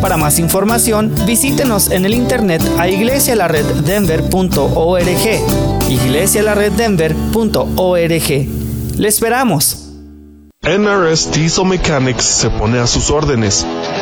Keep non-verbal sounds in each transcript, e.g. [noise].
Para más información, visítenos en el internet a iglesialareddenver.org. iglesialareddenver.org. Le esperamos. NRS Diesel Mechanics se pone a sus órdenes.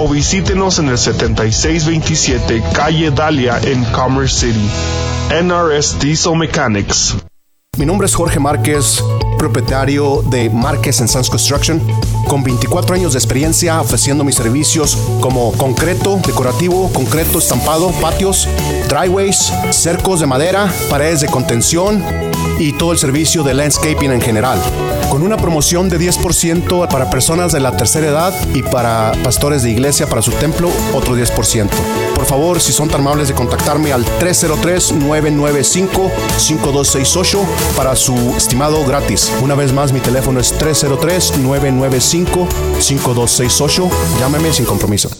o visítenos en el 7627 Calle Dalia en Commerce City. NRS Diesel Mechanics. Mi nombre es Jorge Márquez, propietario de Márquez Sons Construction, con 24 años de experiencia ofreciendo mis servicios como concreto decorativo, concreto estampado, patios, driveways, cercos de madera, paredes de contención y todo el servicio de landscaping en general con una promoción de 10% para personas de la tercera edad y para pastores de iglesia para su templo, otro 10%. Por favor, si son tan amables de contactarme al 303-995-5268 para su estimado gratis. Una vez más, mi teléfono es 303-995-5268. Llámeme sin compromiso.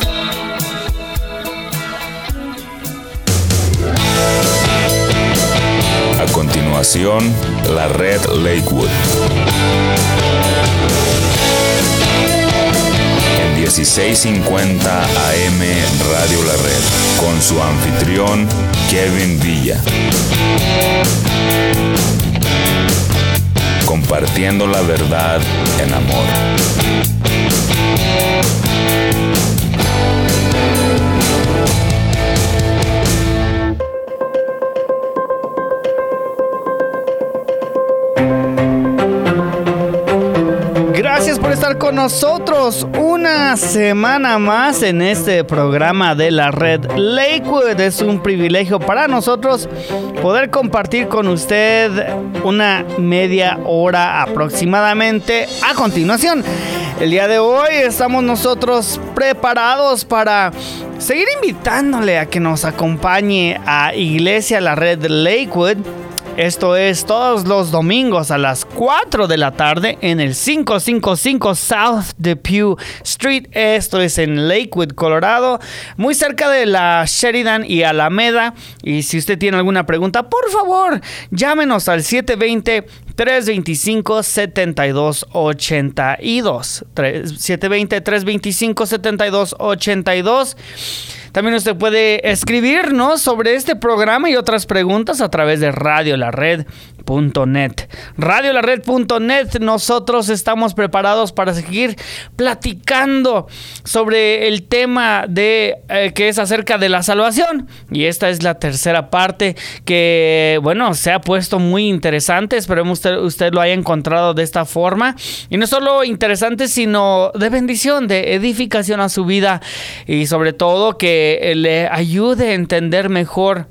La red Lakewood. En 1650 AM Radio La Red, con su anfitrión Kevin Villa. Compartiendo la verdad en amor. Estar con nosotros una semana más en este programa de la red Lakewood. Es un privilegio para nosotros poder compartir con usted una media hora aproximadamente. A continuación, el día de hoy estamos nosotros preparados para seguir invitándole a que nos acompañe a Iglesia La Red Lakewood. Esto es todos los domingos a las 4 de la tarde en el 555 South Depew Street. Esto es en Lakewood, Colorado, muy cerca de la Sheridan y Alameda. Y si usted tiene alguna pregunta, por favor, llámenos al 720 325 7282 720 325 7282 también usted puede escribirnos sobre este programa y otras preguntas a través de radiolared.net. Radiolared.net, nosotros estamos preparados para seguir platicando sobre el tema de eh, que es acerca de la salvación. Y esta es la tercera parte que, bueno, se ha puesto muy interesante. Esperemos usted, usted lo haya encontrado de esta forma. Y no solo interesante, sino de bendición, de edificación a su vida. Y sobre todo que le ayude a entender mejor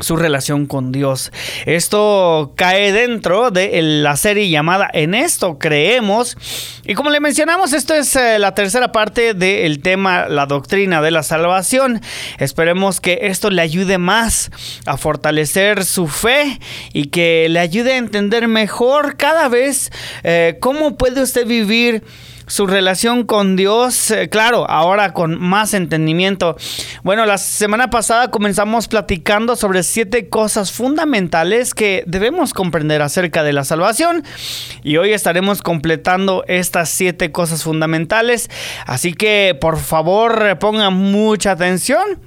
su relación con Dios. Esto cae dentro de la serie llamada En esto creemos. Y como le mencionamos, esto es eh, la tercera parte del tema La doctrina de la salvación. Esperemos que esto le ayude más a fortalecer su fe y que le ayude a entender mejor cada vez eh, cómo puede usted vivir su relación con Dios, eh, claro, ahora con más entendimiento. Bueno, la semana pasada comenzamos platicando sobre siete cosas fundamentales que debemos comprender acerca de la salvación y hoy estaremos completando estas siete cosas fundamentales. Así que por favor pongan mucha atención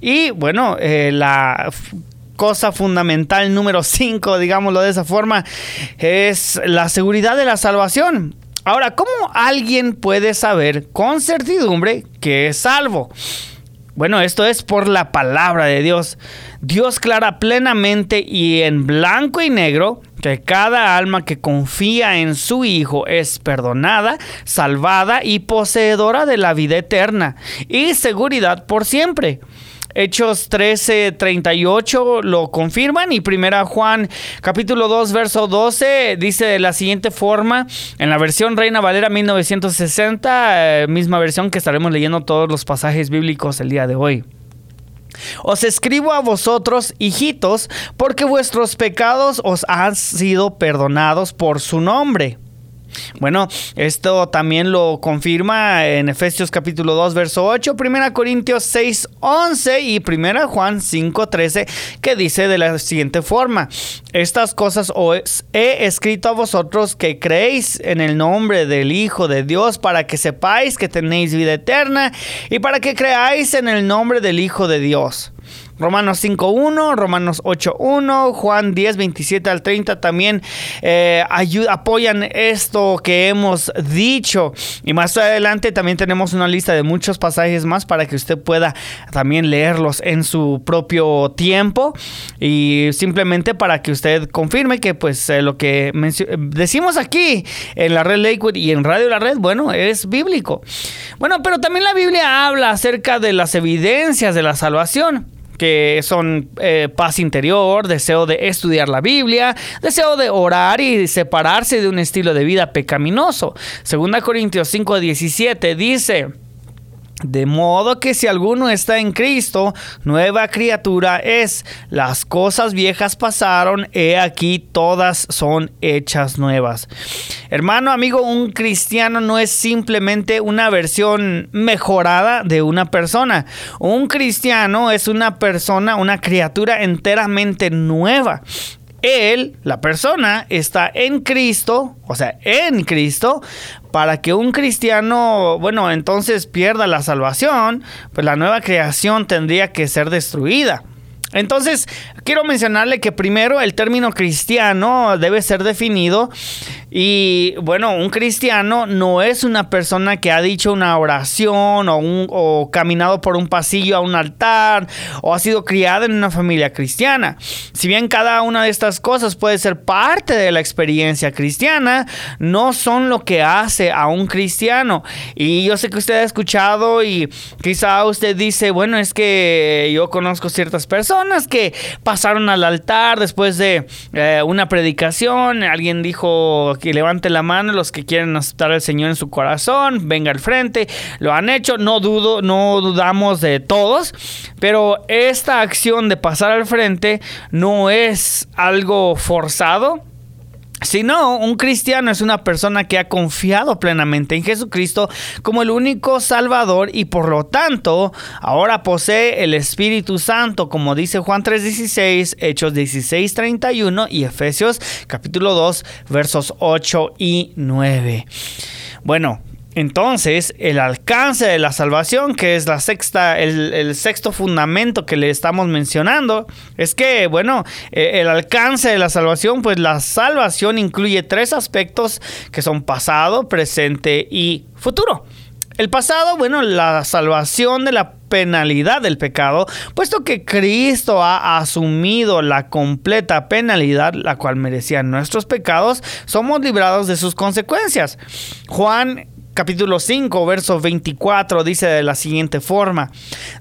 y bueno, eh, la cosa fundamental número 5, digámoslo de esa forma, es la seguridad de la salvación. Ahora, ¿cómo alguien puede saber con certidumbre que es salvo? Bueno, esto es por la palabra de Dios. Dios clara plenamente y en blanco y negro que cada alma que confía en su Hijo es perdonada, salvada y poseedora de la vida eterna y seguridad por siempre. Hechos 13, 38 lo confirman y primera Juan capítulo 2 verso 12 dice de la siguiente forma en la versión Reina Valera 1960, eh, misma versión que estaremos leyendo todos los pasajes bíblicos el día de hoy. Os escribo a vosotros, hijitos, porque vuestros pecados os han sido perdonados por su nombre. Bueno, esto también lo confirma en Efesios capítulo 2, verso 8, 1 Corintios 6, 11 y 1 Juan 5, 13, que dice de la siguiente forma, estas cosas os he escrito a vosotros que creéis en el nombre del Hijo de Dios para que sepáis que tenéis vida eterna y para que creáis en el nombre del Hijo de Dios. Romanos 5.1, Romanos 8.1, Juan 10, 27 al 30 también eh, apoyan esto que hemos dicho. Y más adelante también tenemos una lista de muchos pasajes más para que usted pueda también leerlos en su propio tiempo. Y simplemente para que usted confirme que pues eh, lo que decimos aquí en la red Lakewood y en Radio La Red, bueno, es bíblico. Bueno, pero también la Biblia habla acerca de las evidencias de la salvación que son eh, paz interior, deseo de estudiar la Biblia, deseo de orar y separarse de un estilo de vida pecaminoso. Segunda Corintios 5:17 dice, de modo que si alguno está en Cristo, nueva criatura es. Las cosas viejas pasaron, he aquí todas son hechas nuevas. Hermano, amigo, un cristiano no es simplemente una versión mejorada de una persona. Un cristiano es una persona, una criatura enteramente nueva. Él, la persona, está en Cristo, o sea, en Cristo, para que un cristiano, bueno, entonces pierda la salvación, pues la nueva creación tendría que ser destruida. Entonces, quiero mencionarle que primero el término cristiano debe ser definido y bueno, un cristiano no es una persona que ha dicho una oración o, caminado por un pasillo a un altar o ha sido criada en una familia cristiana. Si bien cada una de estas cosas puede ser parte de la experiencia cristiana, no son lo que hace a un cristiano. Y yo sé que usted ha escuchado y quizá usted dice, bueno, es que yo conozco ciertas personas que pasaron al altar después de eh, una predicación, alguien dijo que levante la mano los que quieren aceptar al Señor en su corazón, venga al frente, lo han hecho, no dudo, no dudamos de todos, pero esta acción de pasar al frente no es algo forzado, si no, un cristiano es una persona que ha confiado plenamente en Jesucristo como el único Salvador y por lo tanto ahora posee el Espíritu Santo, como dice Juan 3:16, Hechos 16:31 y Efesios capítulo 2 versos 8 y 9. Bueno, entonces, el alcance de la salvación, que es la sexta, el, sexto fundamento que le estamos mencionando, es que, bueno, eh, el alcance de la salvación, pues la salvación incluye tres aspectos que son pasado, presente y futuro. El pasado, bueno, la salvación de la penalidad del pecado, puesto que Cristo ha asumido la completa penalidad, la cual merecían nuestros pecados, somos librados de sus consecuencias. Juan capítulo 5, verso 24 dice de la siguiente forma,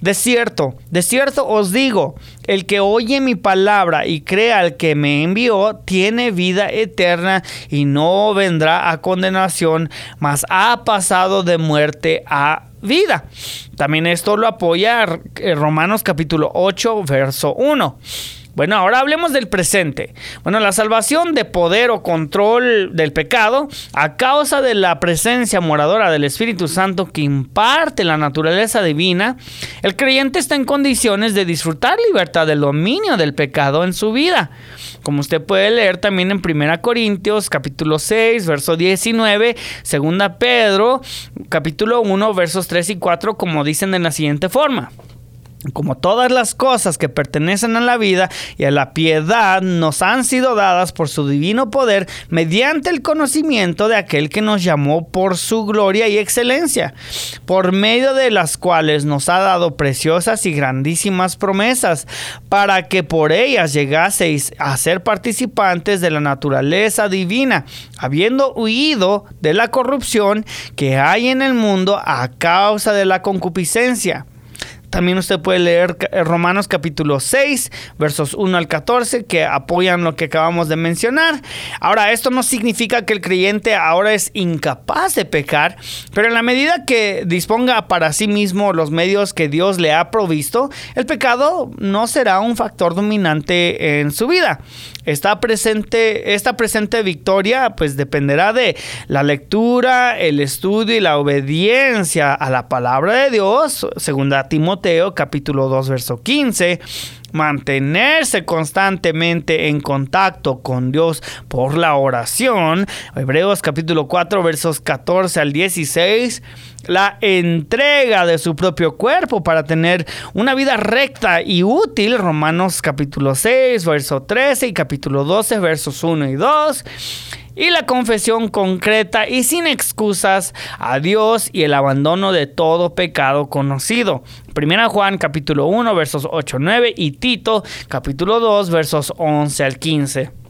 de cierto, de cierto os digo, el que oye mi palabra y crea al que me envió, tiene vida eterna y no vendrá a condenación, mas ha pasado de muerte a vida. También esto lo apoya eh, Romanos capítulo 8, verso 1. Bueno, ahora hablemos del presente. Bueno, la salvación de poder o control del pecado a causa de la presencia moradora del Espíritu Santo que imparte la naturaleza divina, el creyente está en condiciones de disfrutar libertad del dominio del pecado en su vida. Como usted puede leer también en 1 Corintios capítulo 6, verso 19, 2 Pedro capítulo 1, versos 3 y 4, como dicen de la siguiente forma. Como todas las cosas que pertenecen a la vida y a la piedad nos han sido dadas por su divino poder mediante el conocimiento de aquel que nos llamó por su gloria y excelencia, por medio de las cuales nos ha dado preciosas y grandísimas promesas, para que por ellas llegaseis a ser participantes de la naturaleza divina, habiendo huido de la corrupción que hay en el mundo a causa de la concupiscencia también usted puede leer eh, Romanos capítulo 6, versos 1 al 14, que apoyan lo que acabamos de mencionar. Ahora, esto no significa que el creyente ahora es incapaz de pecar, pero en la medida que disponga para sí mismo los medios que Dios le ha provisto, el pecado no será un factor dominante en su vida. Esta presente, esta presente victoria pues dependerá de la lectura, el estudio y la obediencia a la palabra de Dios, segunda Timoteo capítulo 2 verso 15 mantenerse constantemente en contacto con Dios por la oración. Hebreos capítulo 4 versos 14 al 16. La entrega de su propio cuerpo para tener una vida recta y útil. Romanos capítulo 6 verso 13 y capítulo 12 versos 1 y 2 y la confesión concreta y sin excusas a Dios y el abandono de todo pecado conocido. Primera Juan capítulo 1 versos 8 9 y Tito capítulo 2 versos 11 al 15.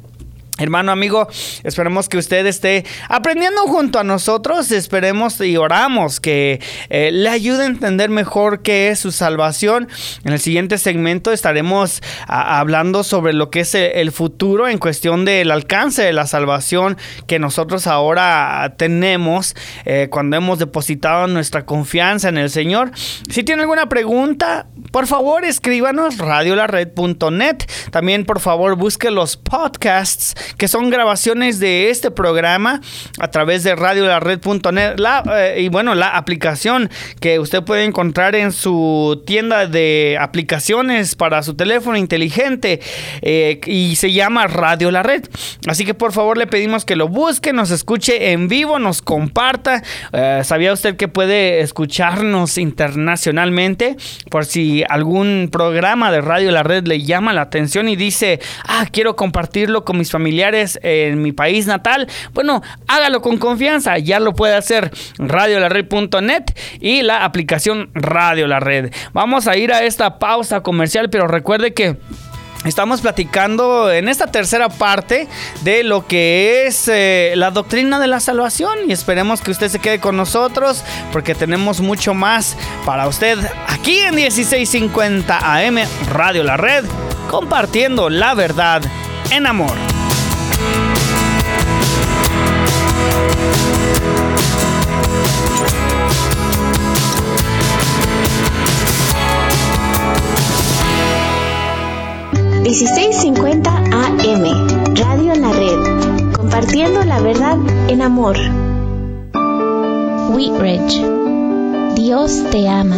Hermano, amigo, esperemos que usted esté aprendiendo junto a nosotros. Esperemos y oramos que eh, le ayude a entender mejor qué es su salvación. En el siguiente segmento estaremos hablando sobre lo que es el, futuro en cuestión del alcance de la salvación que nosotros ahora tenemos eh, cuando hemos depositado nuestra confianza en el Señor. Si tiene alguna pregunta, por favor escríbanos radiolared.net. También por favor busque los podcasts que son grabaciones de este programa a través de radiolared.net eh, y bueno, la aplicación que usted puede encontrar en su tienda de aplicaciones para su teléfono inteligente eh, y se llama Radio La Red. Así que por favor le pedimos que lo busque, nos escuche en vivo, nos comparta. Eh, ¿Sabía usted que puede escucharnos internacionalmente? Por si algún programa de Radio La Red le llama la atención y dice, ah, quiero compartirlo con mis familiares en mi país natal, bueno, hágalo con confianza, ya lo puede hacer radiolared.net y la aplicación Radio La Red. Vamos a ir a esta pausa comercial, pero recuerde que Estamos platicando en esta tercera parte de lo que es eh, la doctrina de la salvación y esperemos que usted se quede con nosotros porque tenemos mucho más para usted aquí en 1650 AM Radio La Red, compartiendo la verdad en amor. 1650 AM, Radio en la Red, compartiendo la verdad en amor. Wheatridge, Dios te ama.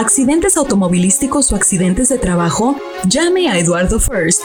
Accidentes automovilísticos o accidentes de trabajo, llame a Eduardo First.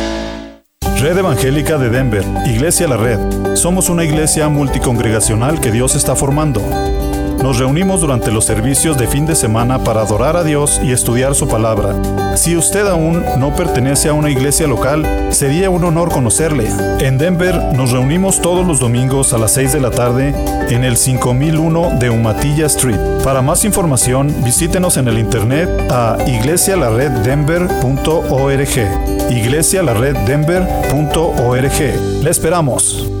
Red Evangélica de Denver, Iglesia La Red. Somos una iglesia multicongregacional que Dios está formando. Nos reunimos durante los servicios de fin de semana para adorar a Dios y estudiar su palabra. Si usted aún no pertenece a una iglesia local, sería un honor conocerle. En Denver nos reunimos todos los domingos a las 6 de la tarde en el 5001 de Umatilla Street. Para más información, visítenos en el internet a iglesialareddenver.org. iglesialareddenver.org. Le esperamos.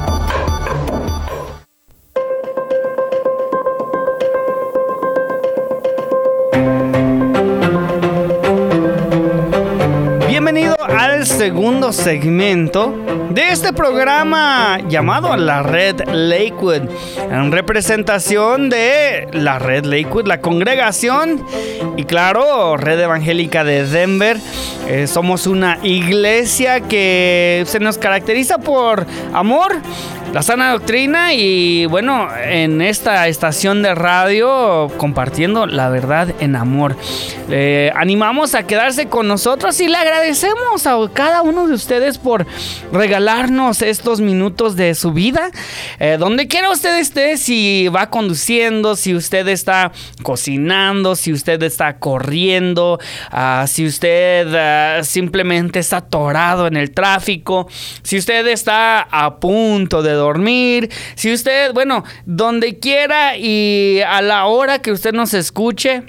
Segundo segmento de este programa llamado La Red Lakewood, en representación de la Red Lakewood, la congregación y claro, Red Evangélica de Denver. Eh, somos una iglesia que se nos caracteriza por amor, la sana doctrina y bueno, en esta estación de radio compartiendo la verdad en amor. Le animamos a quedarse con nosotros y le agradecemos a cada uno de ustedes por regalarnos estos minutos de su vida. Eh, donde quiera usted esté, si va conduciendo, si usted está cocinando, si usted está corriendo, ah, si usted ah, simplemente está atorado en el tráfico, si usted está a punto de dormir, si usted, bueno, donde quiera y a la hora que usted nos escuche.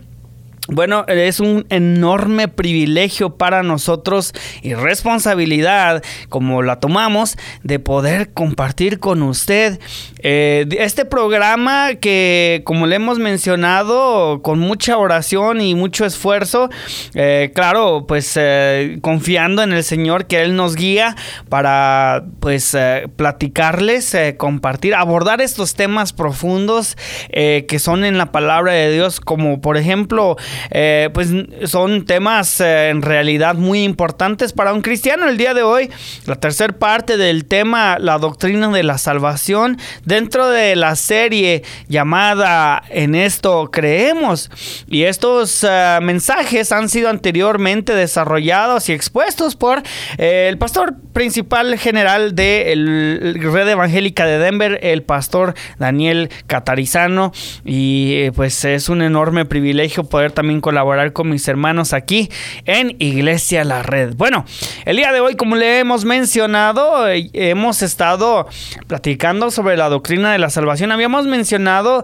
Bueno, es un enorme privilegio para nosotros y responsabilidad, como la tomamos, de poder compartir con usted eh, este programa que, como le hemos mencionado, con mucha oración y mucho esfuerzo, eh, claro, pues eh, confiando en el Señor que Él nos guía para, pues, eh, platicarles, compartir, abordar estos temas profundos que son en la palabra de Dios, como por ejemplo, eh, pues son temas eh, en realidad muy importantes para un cristiano. El día de hoy, la tercera parte del tema, la doctrina de la salvación, dentro de la serie llamada En esto creemos. Y estos eh, mensajes han sido anteriormente desarrollados y expuestos por el pastor principal general de el Red Evangélica de Denver, el pastor Daniel Catarizano. Y pues es un enorme privilegio poder también colaborar con mis hermanos aquí en Iglesia La Red. Bueno, el día de hoy, como le hemos mencionado, eh, hemos estado platicando sobre la doctrina de la salvación. Habíamos mencionado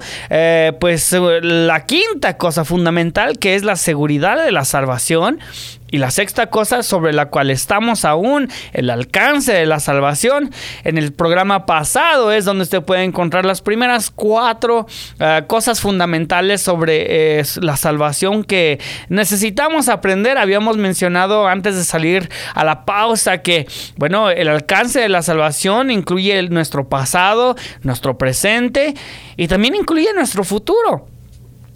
pues la quinta cosa fundamental que es la seguridad de la salvación Y la sexta cosa sobre la cual estamos aún, el alcance de la salvación, en el programa pasado es donde usted puede encontrar las primeras cuatro uh, cosas fundamentales sobre eh, la salvación que necesitamos aprender. Habíamos mencionado antes de salir a la pausa que, bueno, el alcance de la salvación incluye nuestro pasado, nuestro presente y también incluye nuestro futuro.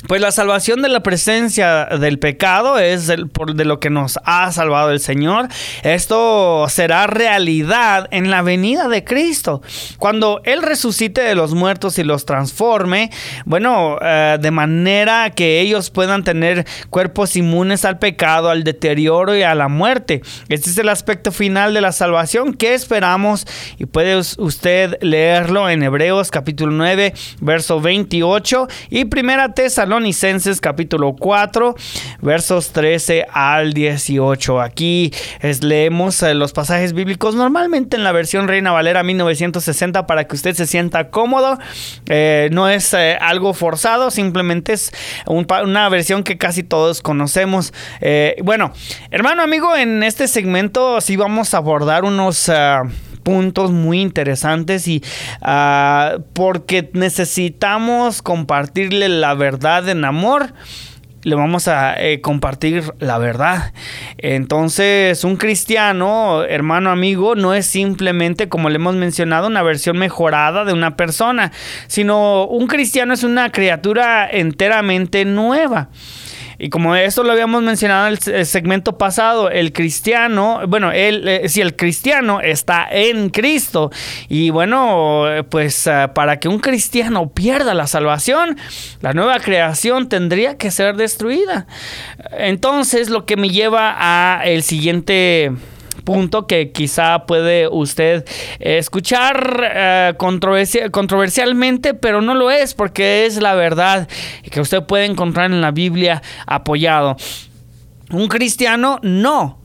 Pues la salvación de la presencia del pecado es por de lo que nos ha salvado el Señor. Esto será realidad en la venida de Cristo. Cuando Él resucite de los muertos y los transforme, bueno, eh, de manera que ellos puedan tener cuerpos inmunes al pecado, al deterioro y a la muerte. Este es el aspecto final de la salvación que esperamos y puede usted leerlo en Hebreos capítulo 9, verso 28 y primera Tesalónica Tesalonicenses capítulo 4 versos 13 al 18. Aquí leemos eh, los pasajes bíblicos normalmente en la versión Reina Valera 1960 para que usted se sienta cómodo. Eh, no es eh, algo forzado, simplemente es una versión que casi todos conocemos. bueno, hermano amigo, en este segmento sí vamos a abordar unos puntos muy interesantes y uh, porque necesitamos compartirle la verdad en amor le vamos a eh, compartir la verdad. Entonces, un cristiano, hermano amigo, no es simplemente, como le hemos mencionado, una versión mejorada de una persona, sino un cristiano es una criatura enteramente nueva. Y como esto lo habíamos mencionado en el segmento pasado, el cristiano, bueno, él, eh, si el cristiano está en Cristo, y bueno, pues eh, para que un cristiano pierda la salvación, la nueva creación tendría que ser destruida. Entonces, lo que me lleva a el siguiente punto que quizá puede usted escuchar eh, controversialmente, pero no lo es porque es la verdad que usted puede encontrar en la Biblia apoyado. Un cristiano no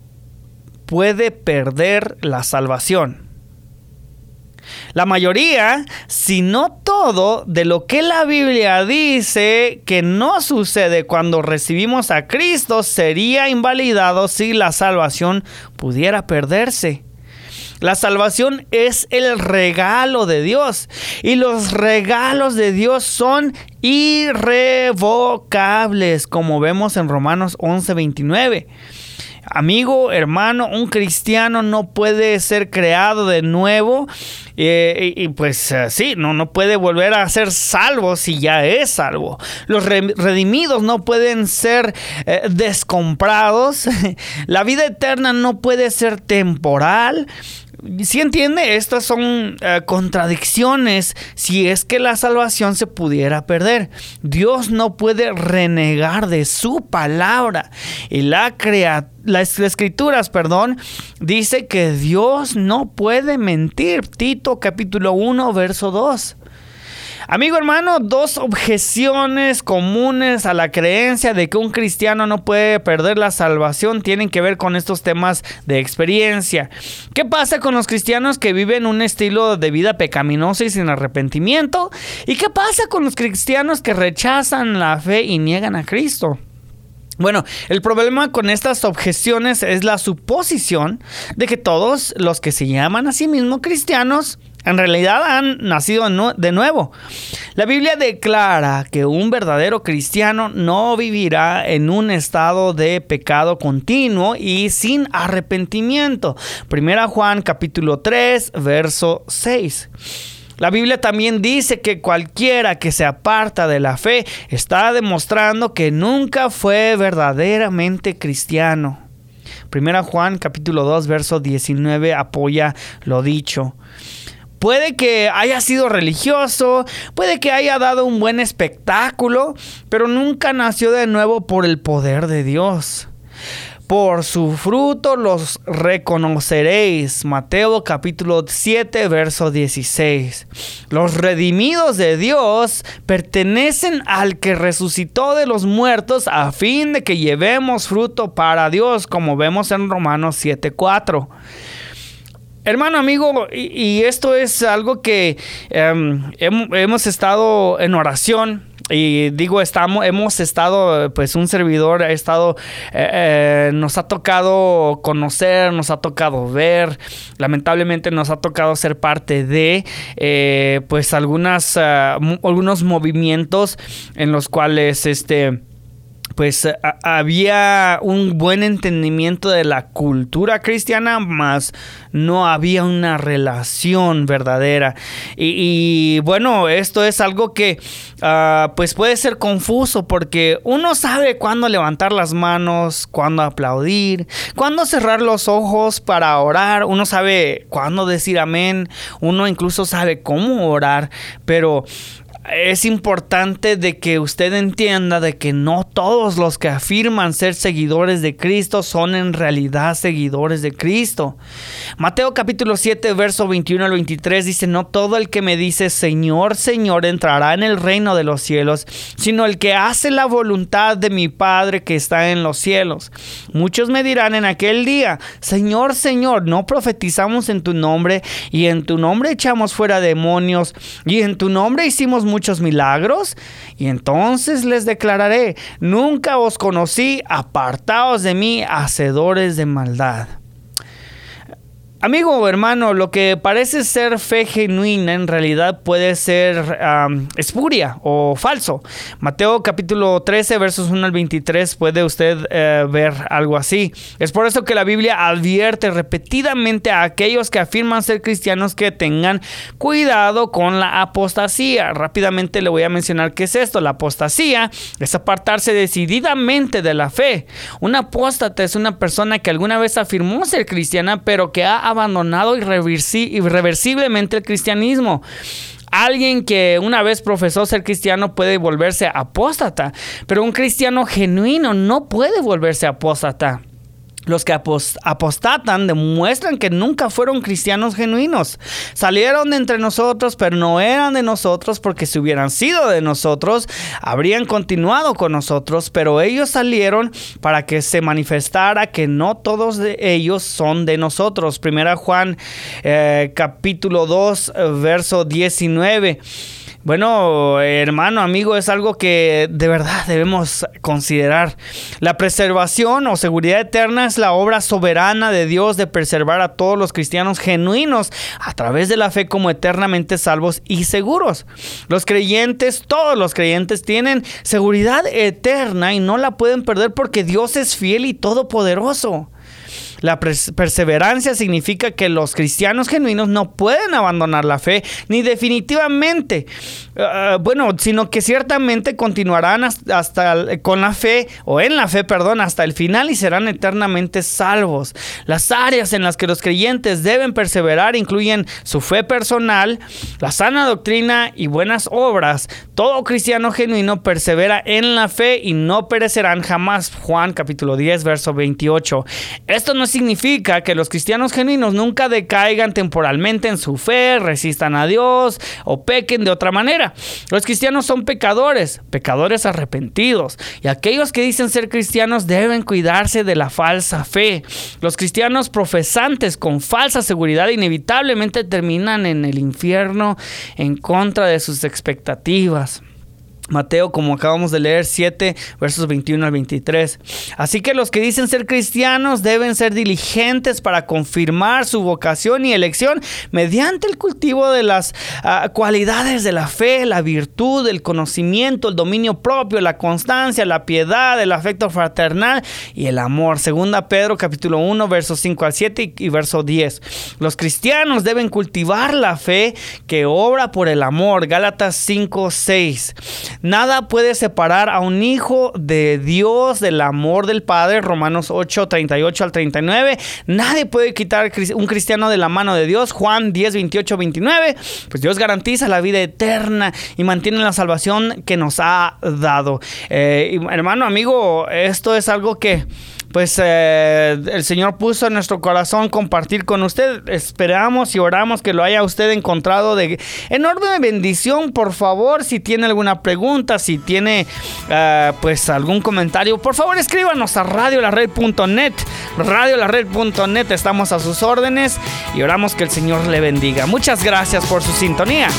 puede perder la salvación. La mayoría, si no todo, de lo que la Biblia dice que no sucede cuando recibimos a Cristo sería invalidado si la salvación pudiera perderse. La salvación es el regalo de Dios y los regalos de Dios son irrevocables, como vemos en Romanos 11:29. Amigo, hermano, un cristiano no puede ser creado de nuevo eh, y, pues eh, sí, no, no puede volver a ser salvo si ya es salvo. Los redimidos no pueden ser eh, descomprados. [laughs] La vida eterna no puede ser temporal. Si entiende, estas son eh, contradicciones si es que la salvación se pudiera perder. Dios no puede renegar de su palabra. Y la, las escrituras, perdón, dice que Dios no puede mentir. Tito capítulo 1, verso 2. Amigo hermano, dos objeciones comunes a la creencia de que un cristiano no puede perder la salvación tienen que ver con estos temas de experiencia. ¿Qué pasa con los cristianos que viven un estilo de vida pecaminoso y sin arrepentimiento? ¿Y qué pasa con los cristianos que rechazan la fe y niegan a Cristo? Bueno, el problema con estas objeciones es la suposición de que todos los que se llaman a sí mismos cristianos en realidad han nacido de nuevo. La Biblia declara que un verdadero cristiano no vivirá en un estado de pecado continuo y sin arrepentimiento. Primera Juan capítulo 3, verso 6. La Biblia también dice que cualquiera que se aparta de la fe está demostrando que nunca fue verdaderamente cristiano. Primera Juan capítulo 2 verso 19 apoya lo dicho. Puede que haya sido religioso, puede que haya dado un buen espectáculo, pero nunca nació de nuevo por el poder de Dios. Por su fruto los reconoceréis. Mateo capítulo 7, verso 16. Los redimidos de Dios pertenecen al que resucitó de los muertos a fin de que llevemos fruto para Dios, como vemos en Romanos 7, 4. Hermano, amigo, y, esto es algo que em, hemos estado en oración y digo, estamos, hemos estado, pues un servidor ha estado, eh, eh, nos ha tocado conocer, nos ha tocado ver, lamentablemente nos ha tocado ser parte de, eh, pues algunas, ah, algunos movimientos en los cuales, este, pues había un buen entendimiento de la cultura cristiana, más no había una relación verdadera. Y, bueno, esto es algo que ah, pues puede ser confuso porque uno sabe cuándo levantar las manos, cuándo aplaudir, cuándo cerrar los ojos para orar, uno sabe cuándo decir amén, uno incluso sabe cómo orar, pero es importante de que usted entienda de que no todos los que afirman ser seguidores de Cristo son en realidad seguidores de Cristo. Mateo capítulo 7, verso 21 al 23 dice, no todo el que me dice Señor, Señor entrará en el reino de los cielos, sino el que hace la voluntad de mi Padre que está en los cielos. Muchos me dirán en aquel día, Señor, Señor, no profetizamos en tu nombre y en tu nombre echamos fuera demonios y en tu nombre hicimos muchos milagros? Y entonces les declararé, nunca os conocí, apartaos de mí, hacedores de maldad. Amigo o hermano, lo que parece ser fe genuina en realidad puede ser espuria o falso. Mateo capítulo 13 versos 1 al 23 puede usted eh, ver algo así. Es por eso que la Biblia advierte repetidamente a aquellos que afirman ser cristianos que tengan cuidado con la apostasía. Rápidamente le voy a mencionar qué es esto. La apostasía es apartarse decididamente de la fe. Un apóstata es una persona que alguna vez afirmó ser cristiana pero que ha abandonado irreversiblemente el cristianismo. Alguien que una vez profesó ser cristiano puede volverse apóstata, pero un cristiano genuino no puede volverse apóstata. Los que apostatan demuestran que nunca fueron cristianos genuinos. Salieron de entre nosotros, pero no eran de nosotros porque si hubieran sido de nosotros, habrían continuado con nosotros, pero ellos salieron para que se manifestara que no todos de ellos son de nosotros. Primera Juan eh, capítulo 2, verso 19. Bueno, hermano, amigo, es algo que de verdad debemos considerar. La preservación o seguridad eterna es la obra soberana de Dios de preservar a todos los cristianos genuinos a través de la fe como eternamente salvos y seguros. Los creyentes, todos los creyentes tienen seguridad eterna y no la pueden perder porque Dios es fiel y todopoderoso. La perseverancia significa que los cristianos genuinos no pueden abandonar la fe, ni definitivamente, ah, bueno, sino que ciertamente continuarán hasta, con la fe, o en la fe, perdón, hasta el final y serán eternamente salvos. Las áreas en las que los creyentes deben perseverar incluyen su fe personal, la sana doctrina y buenas obras. Todo cristiano genuino persevera en la fe y no perecerán jamás. Juan capítulo 10, verso 28. Esto no significa que los cristianos genuinos nunca decaigan temporalmente en su fe, resistan a Dios o pequen de otra manera. Los cristianos son pecadores, pecadores arrepentidos, y aquellos que dicen ser cristianos deben cuidarse de la falsa fe. Los cristianos profesantes con falsa seguridad inevitablemente terminan en el infierno en contra de sus expectativas. Mateo, como acabamos de leer, 7 versos 21 al 23. Así que los que dicen ser cristianos deben ser diligentes para confirmar su vocación y elección mediante el cultivo de las ah, cualidades de la fe, la virtud, el conocimiento, el dominio propio, la constancia, la piedad, el afecto fraternal y el amor. Segunda Pedro capítulo 1 versos 5 al 7 y, y verso 10. Los cristianos deben cultivar la fe que obra por el amor. Gálatas 5, 6. Nada puede separar a un hijo de Dios del amor del Padre, Romanos 8, 38 al 39. Nadie puede quitar un cristiano de la mano de Dios, Juan 10, 28, 29. Pues Dios garantiza la vida eterna y mantiene la salvación que nos ha dado. Eh, hermano, amigo, esto es algo que pues eh, el Señor puso en nuestro corazón compartir con usted. Esperamos y oramos que lo haya usted encontrado de enorme bendición. Por favor, si tiene alguna pregunta, si tiene eh, pues algún comentario, por favor escríbanos a radiolared.net. Radiolared.net, estamos a sus órdenes y oramos que el Señor le bendiga. Muchas gracias por su sintonía.